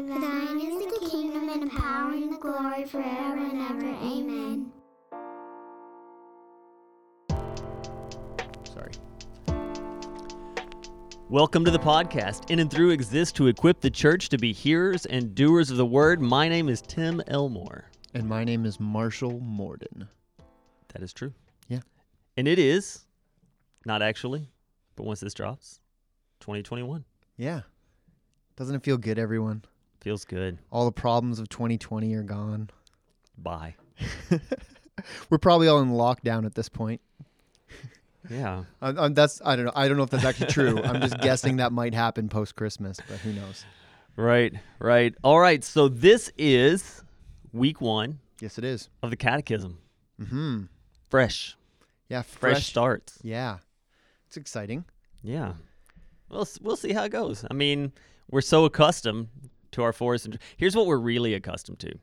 For thine is the kingdom and the power and the glory forever and ever. Amen. Sorry. Welcome to the podcast. In and Through exists to equip the church to be hearers and doers of the word. My name is Tim Elmore. And my name is Marshall Morden. That is true. Yeah. And it is, not actually, but once this drops, 2021. Yeah. Doesn't it feel good, everyone? Feels good. All the problems of 2020 are gone. Bye. We're probably all in lockdown at this point. Yeah. Um, um, that's I don't know. I don't know if that's actually true. I'm just guessing that might happen post Christmas, but who knows? Right, right. All right. So this is week one Yes, it is. of the catechism. Hmm. Fresh, Yeah. fresh, Fresh. starts. Yeah. It's exciting. Yeah. We'll, we'll see how it goes. I mean, we're so accustomed to our forest. And here's what we're really accustomed to.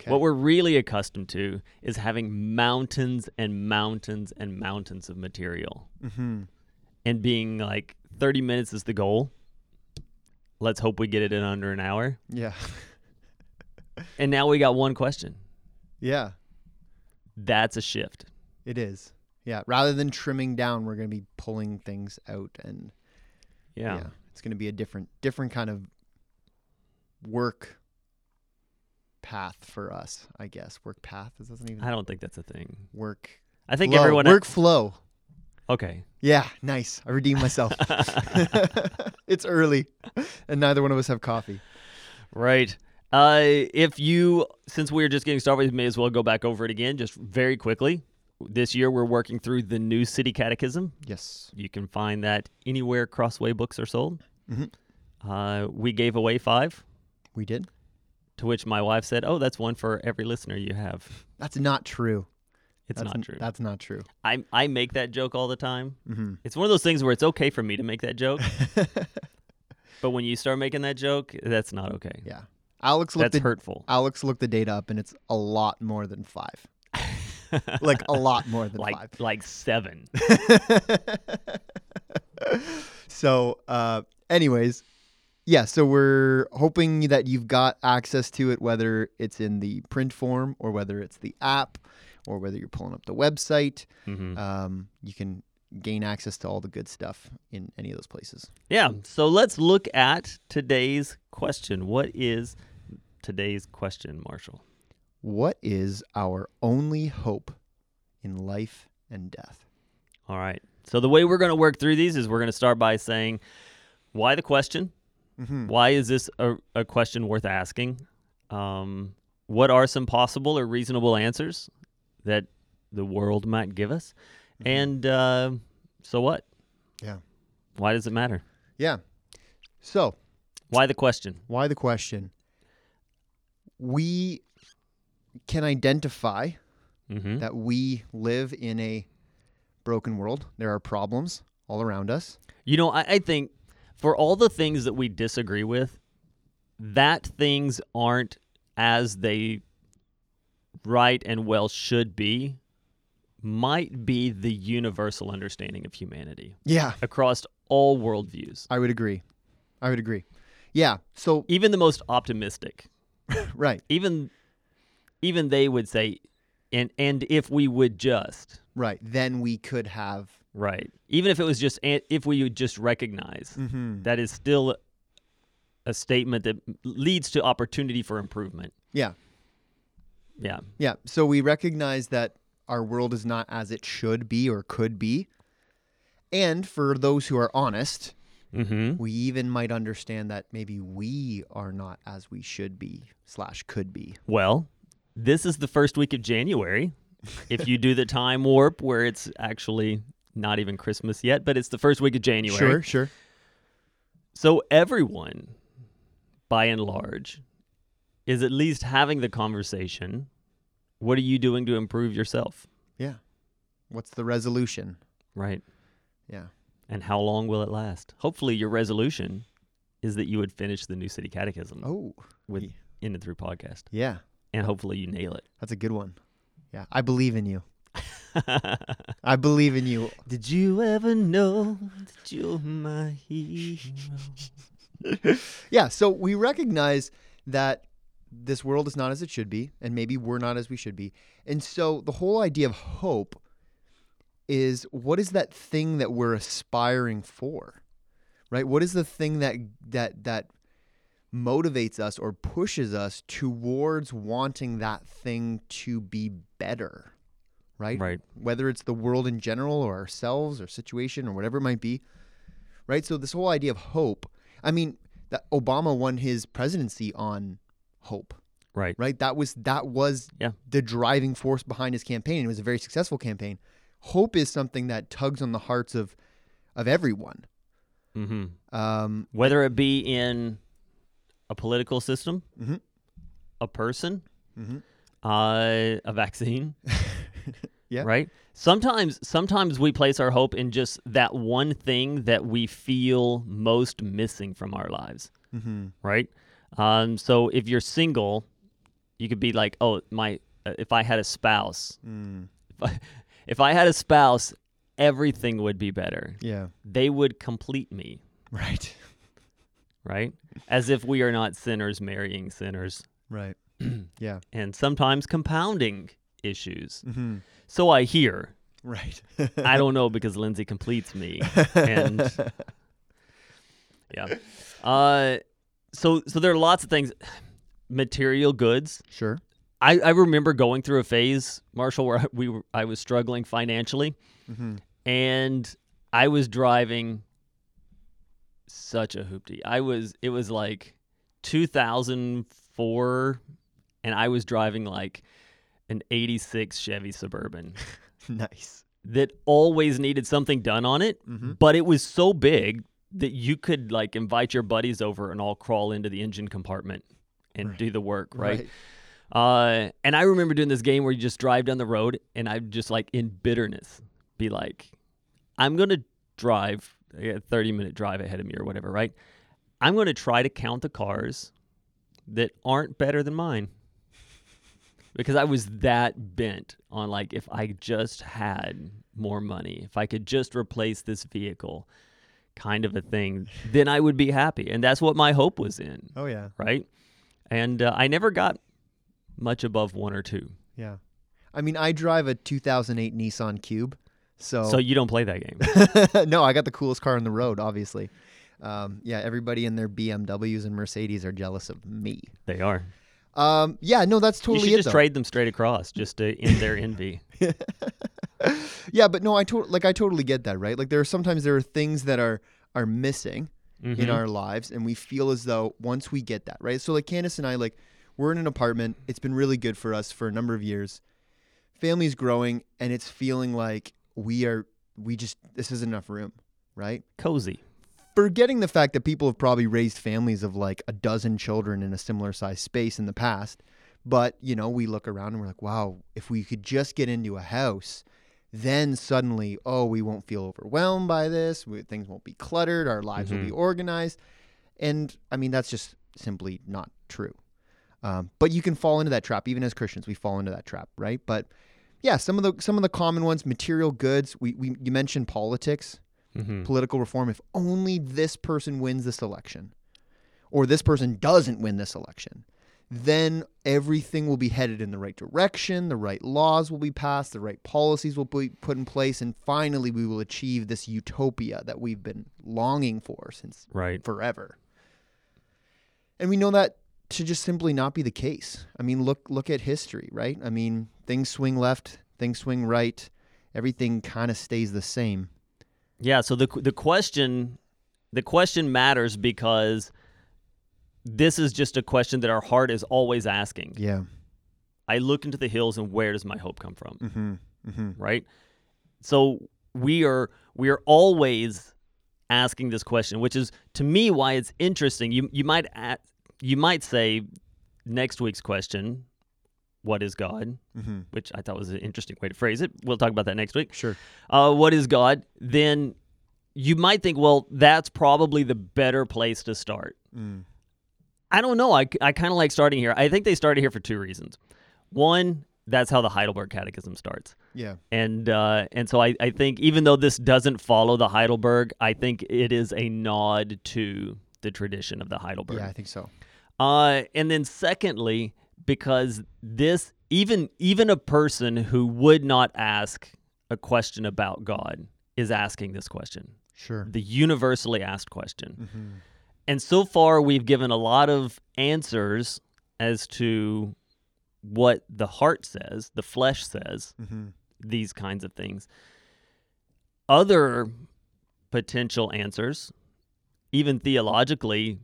Okay. What we're really accustomed to is having mountains and mountains and mountains of material mm-hmm. and being like 30 minutes is the goal. Let's hope we get it in under an hour. Yeah. And now we got one question. yeah. That's a shift. It is. Yeah. Rather than trimming down, we're going to be pulling things out and Yeah. It's going to be a different different kind of work path for us, I guess. Work path. is doesn't even I don't think that's a thing. work. I think flow. everyone work flow. Okay. Yeah, nice. I redeemed myself. it's early, and neither one of us have coffee. Right. Uh, if you, since we're just getting started, we may as well go back over it again, just very quickly. This year, we're working through the New City Catechism. Yes. You can find that anywhere Crossway books are sold. Mhm. Uh, we gave away five, We did. to which my wife said, "Oh, that's one for every listener you have." That's not true. It's That's not n- true. That's not true. I I make that joke all the time. Mm-hmm. It's one of those things where it's okay for me to make that joke, but when you start making that joke, that's not okay. yeah. Alex looked That's the hurtful. Alex looked the data up, and it's a lot more than five. like a lot more than like five. like seven. so, uh, anyways, yeah. So we're hoping that you've got access to it, whether it's in the print form or whether it's the app or whether you're pulling up the website. hmm Um, you can gain access to all the good stuff in any of those places. Yeah. So let's look at today's question. What is today's question, Marshall? What is our only hope in life and death? All right. So the way we're going to work through these is we're going to start by saying, why the question? Mm-hmm. Why is this a, a question worth asking? Um, what are some possible or reasonable answers that the world might give us? And uh, so what? Yeah. Why does it matter? Yeah. So, Why the question? why the question? We can identify Mm-hmm. that we live in a broken world. There are problems all around us. You know, I, I think for all the things that we disagree with, that things aren't as they right and well should be, might be the universal understanding of humanity Yeah, across all worldviews. I would agree. I would agree. Yeah. So, Even the most optimistic, right, even even they would say, and and if we would just right. Then we could have. Right, even if it was just if we would just recognize Mm-hmm. that is still a statement that leads to opportunity for improvement. Yeah. Yeah. Yeah. So we recognize that our world is not as it should be or could be. And for those who are honest, Mm-hmm. we even might understand that maybe we are not as we should be slash could be. Well, this is the first week of January. if you do the time warp where it's actually not even Christmas yet, but it's the first week of January. Sure, sure. So everyone, by and large, is at least having the conversation. What are you doing to improve yourself? Yeah. What's the resolution? Right. Yeah. And how long will it last? Hopefully, your resolution is that you would finish the New City Catechism Oh, with ye- In and Through podcast. yeah. And hopefully, you nail it. That's a good one. Yeah. I believe in you. I believe in you. Did you ever know that you're my hero? Yeah. So we recognize that this world is not as it should be, and maybe we're not as we should be. And so the whole idea of hope is what is that thing that we're aspiring for? Right? What is the thing that that that motivates us or pushes us towards wanting that thing to be better? Right? Right. Whether it's the world in general or ourselves or situation or whatever it might be. Right? So this whole idea of hope, I mean, that Obama won his presidency on hope Right. right? That was that was Yeah. the driving force behind his campaign. It was a very successful campaign. Hope is something that tugs on the hearts of of everyone. hmm Um, Whether it be in a political system, Mhm. a person, Mhm. uh, a vaccine. Yeah. Right. Sometimes, sometimes we place our hope in just that one thing that we feel most missing from our lives. mhm. Right. Um, so if you're single, you could be like, oh, my, uh, if I had a spouse, Mm, if I, if I had a spouse, everything would be better. yeah, They would complete me. right, Right. As if we are not sinners marrying sinners. right, yeah, and sometimes compounding issues. hmm So I hear. right. I don't know because Lindsay completes me. And yeah. Uh so so there are lots of things material goods. sure. I, I remember going through a phase, Marshall, where I, we were, I was struggling financially hmm and I was driving such a hoopty. I was it was like 2004 and I was driving like an 86 Chevy Suburban Nice. that always needed something done on it, Mhm. but it was so big that you could like invite your buddies over and all crawl into the engine compartment and Right. do the work, right? Uh, and I remember doing this game where you just drive down the road, and I'd just like in bitterness be like, I'm gonna drive a 30 minute drive ahead of me or whatever, right? I'm gonna try to count the cars that aren't better than mine because I was that bent on like if I just had more money, if I could just replace this vehicle, kind of a thing, then I would be happy, and that's what my hope was in, Oh yeah, right? And uh, I never got much above one or two. yeah. I mean, I drive a 2008 Nissan Cube, so, So you don't play that game. no, I got the coolest car on the road, obviously. Um, yeah, everybody in their BMWs and Mercedes are jealous of me. they are. Um, yeah, no, that's totally you should it. just though. trade them straight across just to end their envy. yeah, but no, I to- like I totally get that, right? Like there are sometimes there are things that are are missing in Mhm. our lives, and we feel as though once we get that, right? So like Candace and I, like we're in an apartment. It's been really good for us for a number of years. Family's growing, and it's feeling like we are we just this isn't enough room, right? Cozy. Forgetting the fact that people have probably raised families of like a dozen children in a similar size space in the past. But, you know, we look around and we're like, wow, if we could just get into a house, then suddenly, oh, we won't feel overwhelmed by this. We, things won't be cluttered. Our lives will be Mhm. organized. And I mean, that's just simply not true. Um, but you can fall into that trap. Even as Christians, we fall into that trap, right? But yeah, some of the some of the common ones, material goods. We, we you mentioned politics hmm political reform if only this person wins this election or this person doesn't win this election then everything will be headed in the right direction the right laws will be passed the right policies will be put in place and finally we will achieve this utopia that we've been longing for since Right. forever. And we know that to just simply not be the case. I mean look look at history right? I mean things swing left things swing right everything kind of stays the same Yeah. So the the question the question matters because this is just a question that our heart is always asking. yeah I look into the hills and where does my hope come from? mm-hmm mm-hmm Right. So we are we are always asking this question, which is to me why it's interesting. You you might a you might say next week's question, what is God? mm-hmm Which I thought was an interesting way to phrase it. We'll talk about that next week. Sure. uh, what is God, then you might think, well, that's probably the better place to start. Mm. I don't know. I, I kind of like starting here. I think they started here for two reasons. One, that's how the Heidelberg Catechism starts. Yeah. And uh, and so I, I think even though this doesn't follow the Heidelberg, I think it is a nod to the tradition of the Heidelberg. Yeah, I think so. Uh, and then secondly, because this even even a person who would not ask a question about God is asking this question, Sure. the universally asked question. Mm-hmm. And so far, we've given a lot of answers as to what the heart says, the flesh says, Mm-hmm. these kinds of things. Other potential answers, even theologically,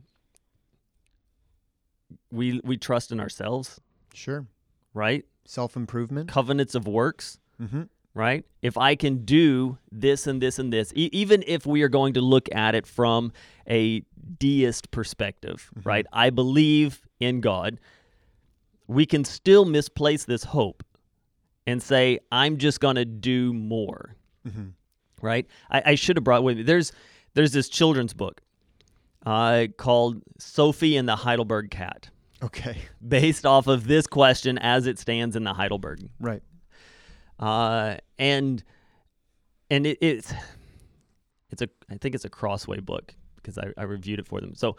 we we trust in ourselves, Sure. right? Self improvement. Covenants of works, Mm-hmm. right? If I can do this and this and this, e- even if we are going to look at it from a deist perspective, right? I believe in God. We can still misplace this hope and say, I'm just going to do more, Mm-hmm. right? I, I should have brought with me. There's there's this children's book uh, called Sophie and the Heidelberg Cat, Okay. based off of this question as it stands in the Heidelberg Right. uh, and and it, it's it's a I think it's a Crossway book because I, I reviewed it for them. So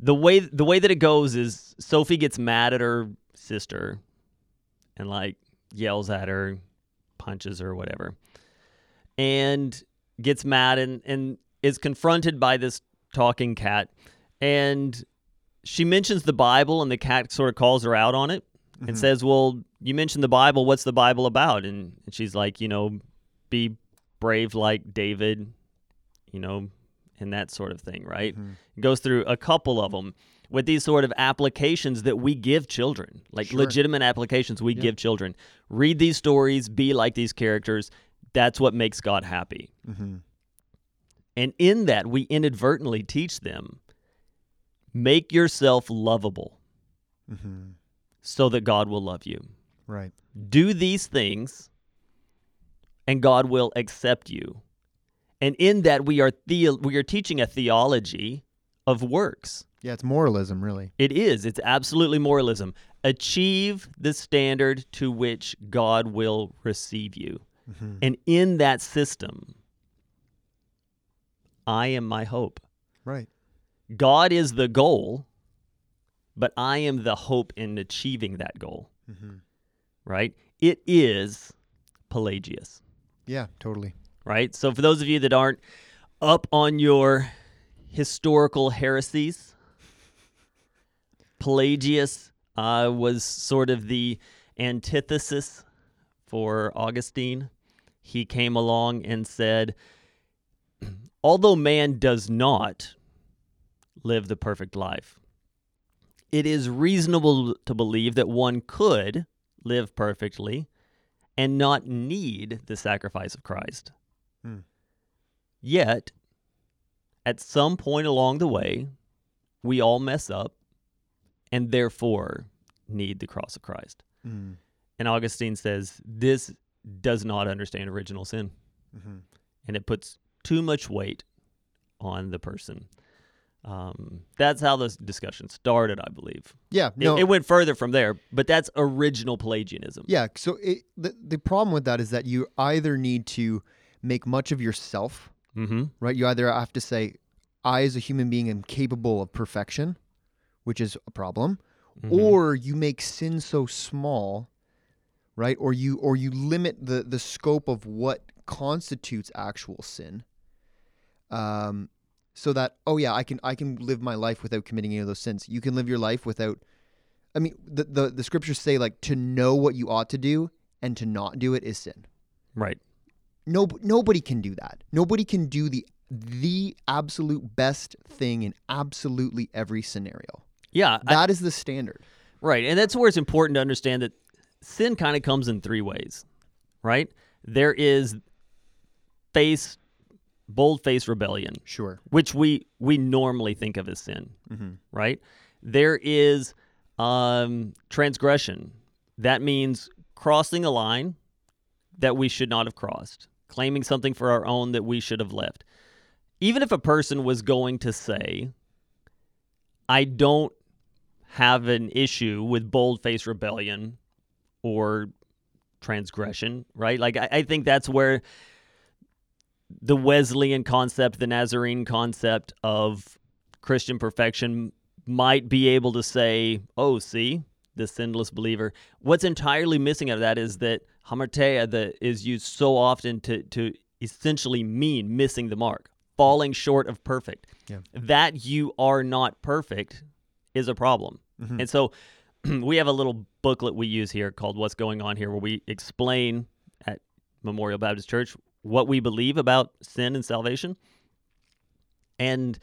the way the way that it goes is Sophie gets mad at her sister and like yells at her, punches her, whatever, and gets mad and and is confronted by this talking cat, and she mentions the Bible and the cat sort of calls her out on it and Mhm. says, "Well, you mentioned the Bible. What's the Bible about?" And, and she's like, "You know, be brave like David, you know, and that sort of thing, right?" Mhm. Goes through a couple of them with these sort of applications that we give children, like Sure. legitimate applications we Yeah. give children. Read these stories, be like these characters. That's what makes God happy. Mm-hmm. And in that, we inadvertently teach them make yourself lovable Mm-hmm. so that God will love you. Right. do these things and God will accept you. And in that we are the- we are teaching a theology of works. Yeah, it's moralism, really. It is. It's absolutely moralism. Achieve the standard to which God will receive you. Mm-hmm. And in that system, I am my hope. Right. God is the goal, but I am the hope in achieving that goal, Mm-hmm. right? It is Pelagius. Yeah, totally. right? So for those of you that aren't up on your historical heresies, Pelagius uh, was sort of the antithesis for Augustine. He came along and said, although man does not live the perfect life, it is reasonable to believe that one could live perfectly and not need the sacrifice of Christ. Hmm. Yet, at some point along the way, we all mess up and therefore need the cross of Christ. Mm. And Augustine says this does not understand original sin Mm-hmm. and it puts too much weight on the person. Um, that's how this discussion started, I believe. Yeah. It- It, went further from there, but that's original Pelagianism. yeah. So it, the the problem with that is that you either need to make much of yourself, Mm-hmm. right? You either have to say, "I, as a human being, am capable of perfection," which is a problem, Mm-hmm. or you make sin so small, right? Or you or you limit the the scope of what constitutes actual sin. Um, so that oh yeah, I can I can live my life without committing any of those sins. You can live your life without. I mean, the the, the scriptures say like to know what you ought to do and to not do it is sin. right. No, nobody can do that. Nobody can do the the absolute best thing in absolutely every scenario. Yeah, I- That is the standard. Right. And that's where it's important to understand that sin kind of comes in three ways, right? There is face bold face rebellion, Sure. which we we normally think of as sin, Mm-hmm. right? There is um, transgression. That means crossing a line that we should not have crossed, claiming something for our own that we should have left. Even if a person was going to say, I don't have an issue with boldface rebellion or transgression, right? Like, I, I think that's where the Wesleyan concept, the Nazarene concept of Christian perfection might be able to say, "Oh, see, the sinless believer." What's entirely missing out of that is that hamartia that is used so often to to essentially mean missing the mark, falling short of perfect. Yeah. That you are not perfect is a problem. Mhm. And so we have a little booklet we use here called What's Going On Here where we explain at Memorial Baptist Church what we believe about sin and salvation. And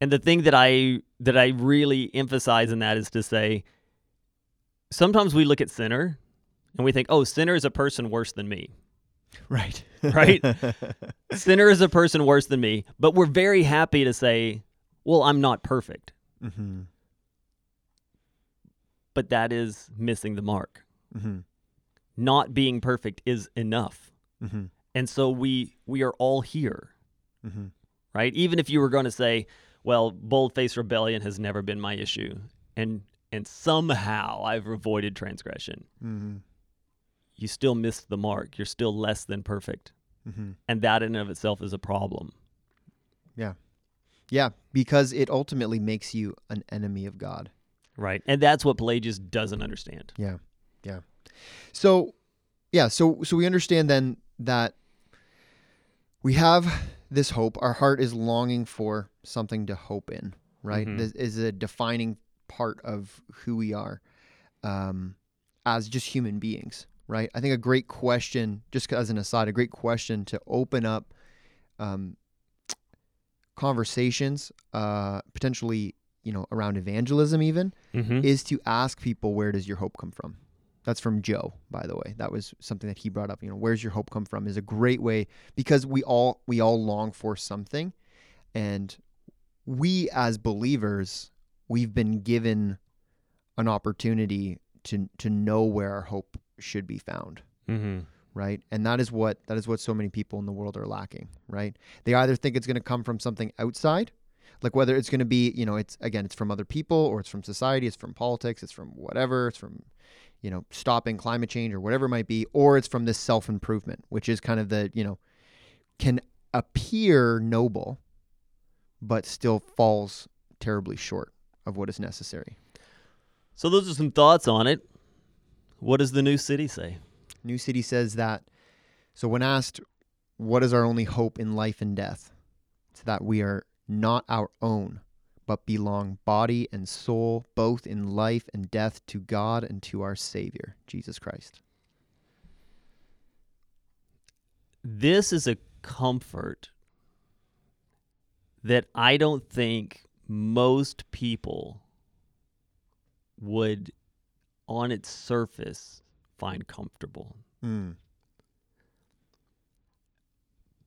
and the thing that I that I really emphasize in that is to say sometimes we look at sinner and we think, "Oh, sinner is a person worse than me." Right. Right? sinner is a person worse than me, but we're very happy to say, "Well, I'm not perfect." mm-hmm. But that is missing the mark. Mm-hmm. Not being perfect is enough. Mm-hmm. And so we we are all here, Mm-hmm. right? Even if you were going to say, well, bold-faced rebellion has never been my issue and and somehow I've avoided transgression. Mm-hmm. You still missed the mark. You're still less than perfect. Mm-hmm. And that in and of itself is a problem. Yeah, yeah, because it ultimately makes you an enemy of God. Right. And that's what Pelagius doesn't understand. Yeah, yeah. So, yeah, so so we understand then that we have this hope. Our heart is longing for something to hope in. Right, Mhm. this is a defining part of who we are um, as just human beings. Right. I think a great question, just as an aside, a great question to open up um, conversations, uh, potentially, you know, around evangelism, even Mm-hmm. is to ask people where does your hope come from that's from joe by the way. That was something that he brought up you know where's your hope come from? is a great way because we all we all long for something. And we as believers we've been given an opportunity to to know where our hope should be found. Mm-hmm. right? And that is what that is what so many people in the world are lacking right? They either think it's going to come from something outside like whether it's going to be you know it's again it's from other people or it's from society it's from politics it's from whatever it's from you know stopping climate change or whatever it might be or it's from this self-improvement which is kind of the you know can appear noble but still falls terribly short of what is necessary So those are some thoughts on it. What does the new city say? New City says that. So, when asked, what is our only hope in life and death? It's that we are not our own, but belong body and soul, both in life and death, to God and to our Savior, Jesus Christ. This is a comfort that I don't think most people would, on its surface, find comfortable. Mm.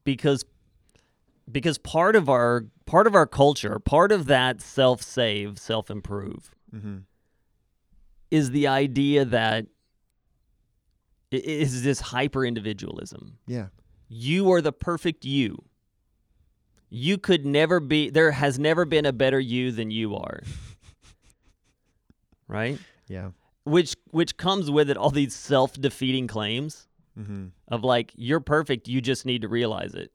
because because part of our part of our culture, part of that self-save, self-improve hmm is the idea that i- this hyper individualism. Yeah. You are the perfect you. You could never be there has never been a better you than you are. right? Yeah. Which which comes with it all these self-defeating claims. hmm of like you're perfect you just need to realize it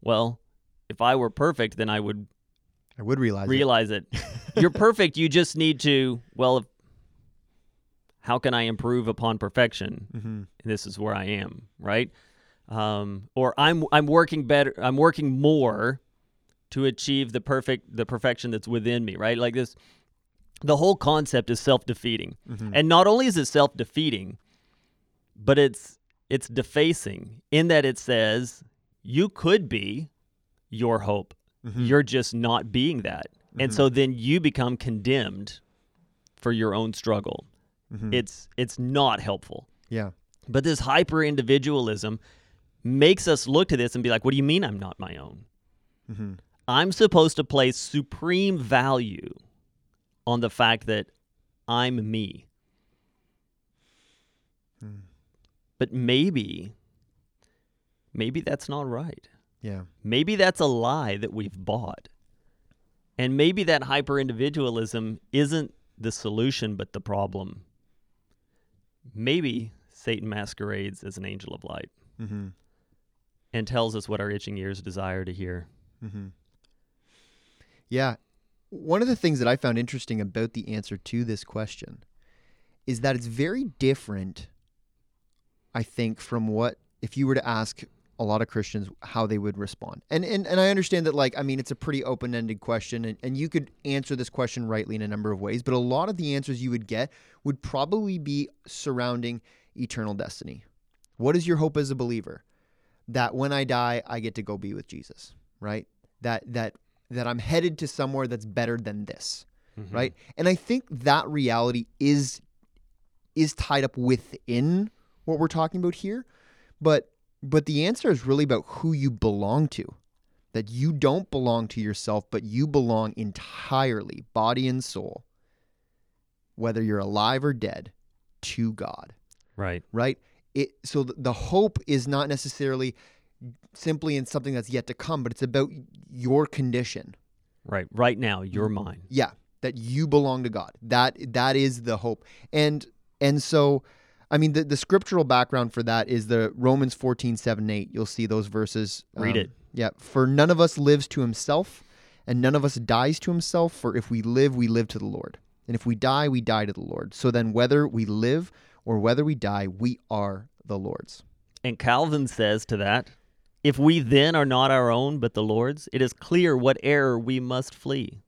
well if i were perfect then i would I would realize it. realize it. You're perfect you just need to well if, how can i improve upon perfection? Hmm and this is where i am right? Um, or i'm i'm working better i'm working more to achieve the perfect the perfection that's within me right? Like this the whole concept is self-defeating. Hmm and not only is it self-defeating, but it's it's defacing in that it says you could be your hope. Mhm. You're just not being that. And so then you become condemned for your own struggle. Mhm. It's it's not helpful. yeah. But this hyper individualism makes us look to this and be like, what do you mean I'm not my own? hmm I'm supposed to place supreme value on the fact that I'm me. Hmm. But maybe, maybe that's not right. Yeah. Maybe that's a lie that we've bought. And maybe that hyper individualism isn't the solution, but the problem. Maybe Satan masquerades as an angel of light hmm and tells us what our itching ears desire to hear. hmm Yeah, one of the things that I found interesting about the answer to this question is that it's very different, I think, from what if you were to ask a lot of Christians how they would respond. And and, and I understand that like I mean it's a pretty open-ended question and, and you could answer this question rightly in a number of ways, but a lot of the answers you would get would probably be surrounding eternal destiny. What is your hope as a believer? That when I die, I get to go be with Jesus, right? That that that I'm headed to somewhere that's better than this, Mhm. right? And I think that reality is is tied up within what we're talking about here, but but the answer is really about who you belong to. That you don't belong to yourself, but you belong entirely, body and soul, whether you're alive or dead, to God Right. right? It so the hope is not necessarily simply in something that's yet to come, but it's about your condition. Right. Right now, you're mm-hmm. mine. Yeah, that you belong to God. That that is the hope. And and so I mean the, the scriptural background for that is the Romans 14, 7, 8. You'll see those verses. Read Um, it. Yeah. For none of us lives to himself, and none of us dies to himself, for if we live, we live to the Lord. And if we die, we die to the Lord. So then whether we live or whether we die, we are the Lord's. And Calvin says to that, if we then are not our own but the Lord's, it is clear what error we must flee,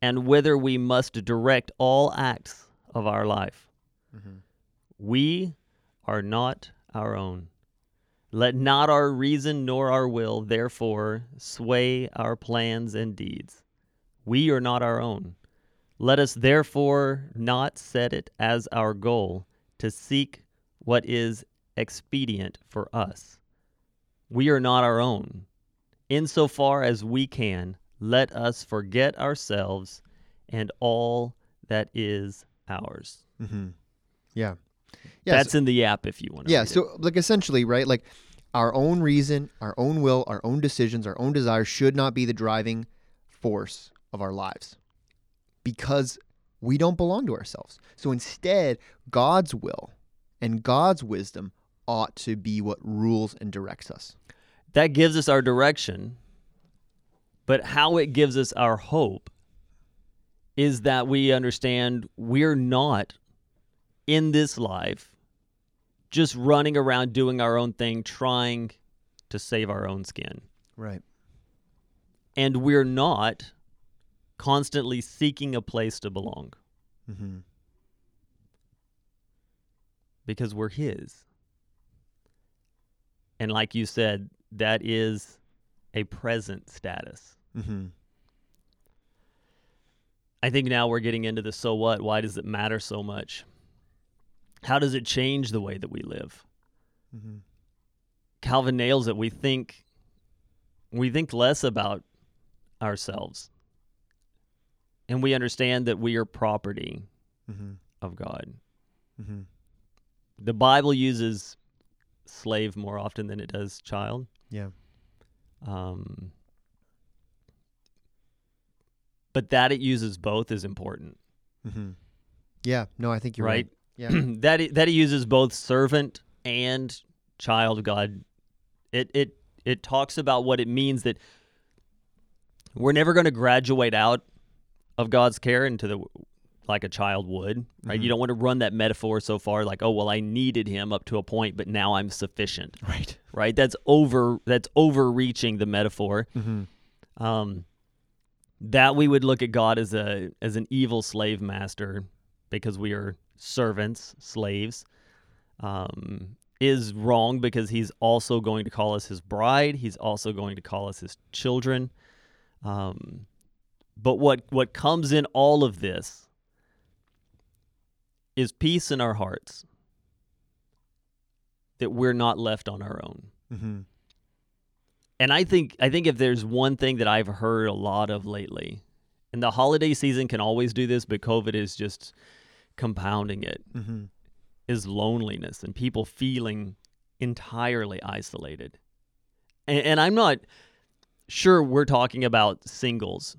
and whither we must direct all acts of our life. We are not our own. Let not our reason nor our will, therefore, sway our plans and deeds. We are not our own. Let us therefore not set it as our goal to seek what is expedient for us. We are not our own. Insofar as we can, let us forget ourselves and all that is ours. Mm-hmm. Yeah. Yeah. That's so, in the app if you want to. yeah. So, like, essentially, right? Like, our own reason, our own will, our own decisions, our own desires should not be the driving force of our lives because we don't belong to ourselves. So, instead, God's will and God's wisdom ought to be what rules and directs us. that gives us our direction, but how it gives us our hope is that we understand we're not in this life just running around doing our own thing, trying to save our own skin. Right. And we're not constantly seeking a place to belong Mm-hmm. because we're His. And like you said, that is a present status. Mm-hmm. I think now we're getting into the so what? Why does it matter so much? How does it change the way that we live? Mm-hmm. Calvin nails it. We think we think less about ourselves. And we understand that we are property Mm-hmm. of God. Mm-hmm. The Bible uses slave more often than it does child. Yeah. Um, but that it uses both is important, Mm-hmm. Yeah. No, I think you're right? right. Yeah. that it, that it uses both servant and child of God. It it it talks about what it means that we're never going to graduate out of God's care into the like a child would, right? You Mhm. don't want to run that metaphor so far like, oh well, I needed him up to a point, but now I'm sufficient, right. right? That's over that's overreaching the metaphor. Mm-hmm. um, that we would look at God as a as an evil slave master because we are servants, slaves, um, is wrong because He's also going to call us His bride. He's also going to call us His children. Um, but what what comes in all of this is peace in our hearts that we're not left on our own. Mm-hmm. And I think I think if there's one thing that I've heard a lot of lately, and the holiday season can always do this, but COVID is just compounding it, Mm-hmm. is loneliness and people feeling entirely isolated. And, and I'm not sure we're talking about singles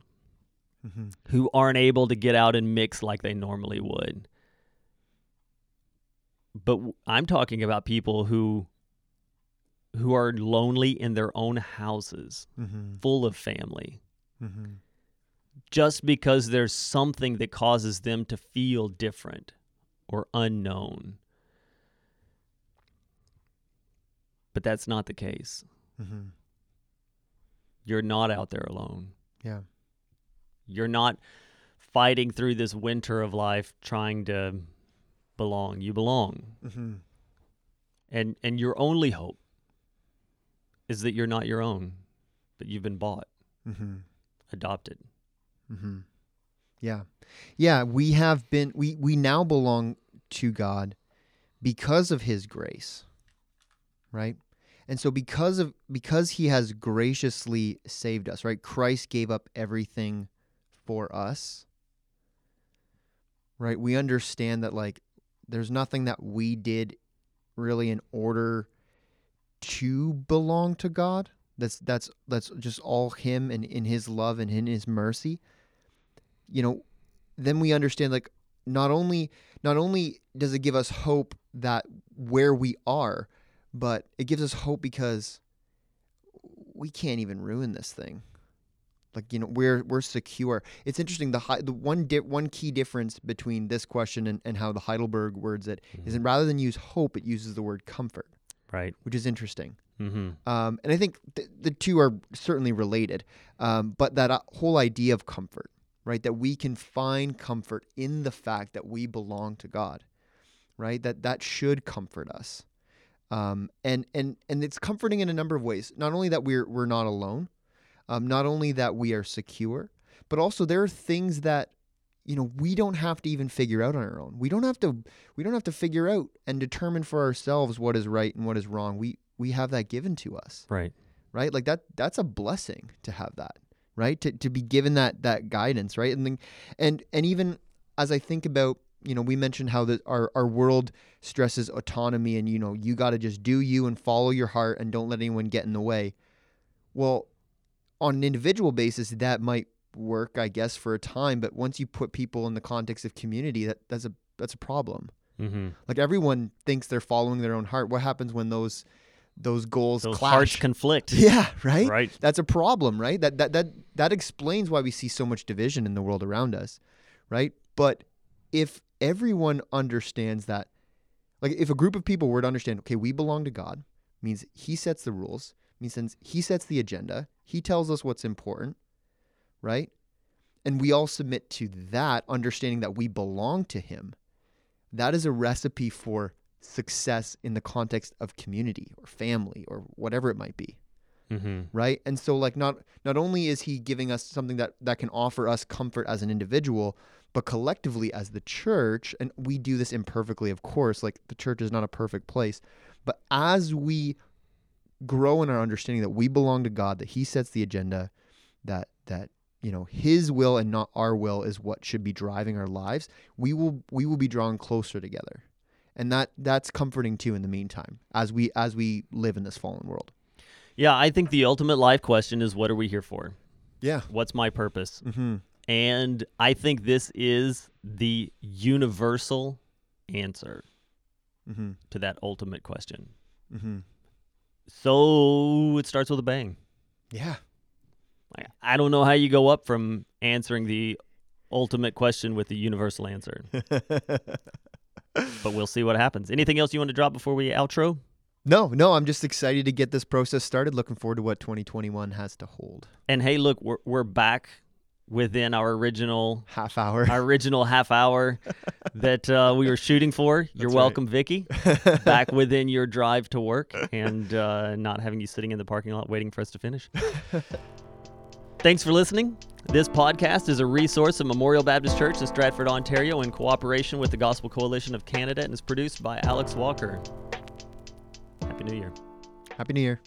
Mm-hmm. who aren't able to get out and mix like they normally would. But I'm talking about people who who are lonely in their own houses, Mm-hmm. full of family, Mm-hmm. Just because there's something that causes them to feel different or unknown. But that's not the case. Mm-hmm. You're not out there alone. Yeah. You're not fighting through this winter of life trying to belong. You belong. Mm-hmm. And and your only hope is that you're not your own, but you've been bought, Mm-hmm. adopted. Mm-hmm. Yeah. Yeah. We have been, we, we now belong to God because of his grace. Right. And so because of, because he has graciously saved us, right? Christ gave up everything for us. Right. We understand that like there's nothing that we did really in order to belong to God. That's that's that's just all him and in his love and in his mercy. You know, then we understand like not only not only does it give us hope that where we are, but it gives us hope because we can't even ruin this thing. Like you know, we're we're secure. It's interesting. The the one di- one key difference between this question and, and how the Heidelberg words it is that rather than use hope, it uses the word comfort, Right. which is interesting. Mm-hmm. Um, and I think th- the two are certainly related, um, but that uh, whole idea of comfort, right? That we can find comfort in the fact that we belong to God, right? That that should comfort us, um, and and and it's comforting in a number of ways. Not only that we're we're not alone, um, not only that we are secure, but also there are things that you know we don't have to even figure out on our own. We don't have to we don't have to figure out and determine for ourselves what is right and what is wrong. We we have that given to us Right. right like that that's a blessing to have that right? To, to be given that that guidance right? And then and and even as i think about you know we mentioned how the our, our world stresses autonomy and you know you got to just do you and follow your heart and don't let anyone get in the way. Well on an individual basis that might work i guess for a time but once you put people in the context of community that that's a that's a problem. Mm-hmm. like everyone thinks they're following their own heart. What happens when those those goals Those clash hearts conflict. yeah, right? Right. That's a problem, right? That that that that explains why we see so much division in the world around us, right? But if everyone understands that like if a group of people were to understand, okay, we belong to God, means he sets the rules, means he sets the agenda, he tells us what's important, right? And we all submit to that, understanding that we belong to him. That is a recipe for success in the context of community or family or whatever it might be Mm-hmm. right and so like not not only is he giving us something that that can offer us comfort as an individual but collectively as the church and we do this imperfectly of course like the church is not a perfect place but as we grow in our understanding that we belong to God that he sets the agenda that that you know his will and not our will is what should be driving our lives we will we will be drawn closer together and that that's comforting too in the meantime as we as we live in this fallen world Yeah, I think the ultimate life question is what are we here for? yeah What's my purpose? mm-hmm. And I think this is the universal answer Mm-hmm. to that ultimate question. Mm-hmm. So it starts with a bang. Yeah. Like, I don't know how you go up from answering the ultimate question with the universal answer, but we'll see what happens. Anything else you want to drop before we outro? no, no, I'm just excited to get this process started. Looking forward to what 2021 has to hold. And hey, look, we're we're back within our original Half hour. our original half hour that uh, we were shooting for. You're That's right. welcome, Vicky. Back within your drive to work and uh, not having you sitting in the parking lot waiting for us to finish. Thanks for listening. This podcast is a resource of Memorial Baptist Church in Stratford, Ontario, in cooperation with the Gospel Coalition of Canada, and is produced by Alex Walker. Happy New Year. Happy New Year.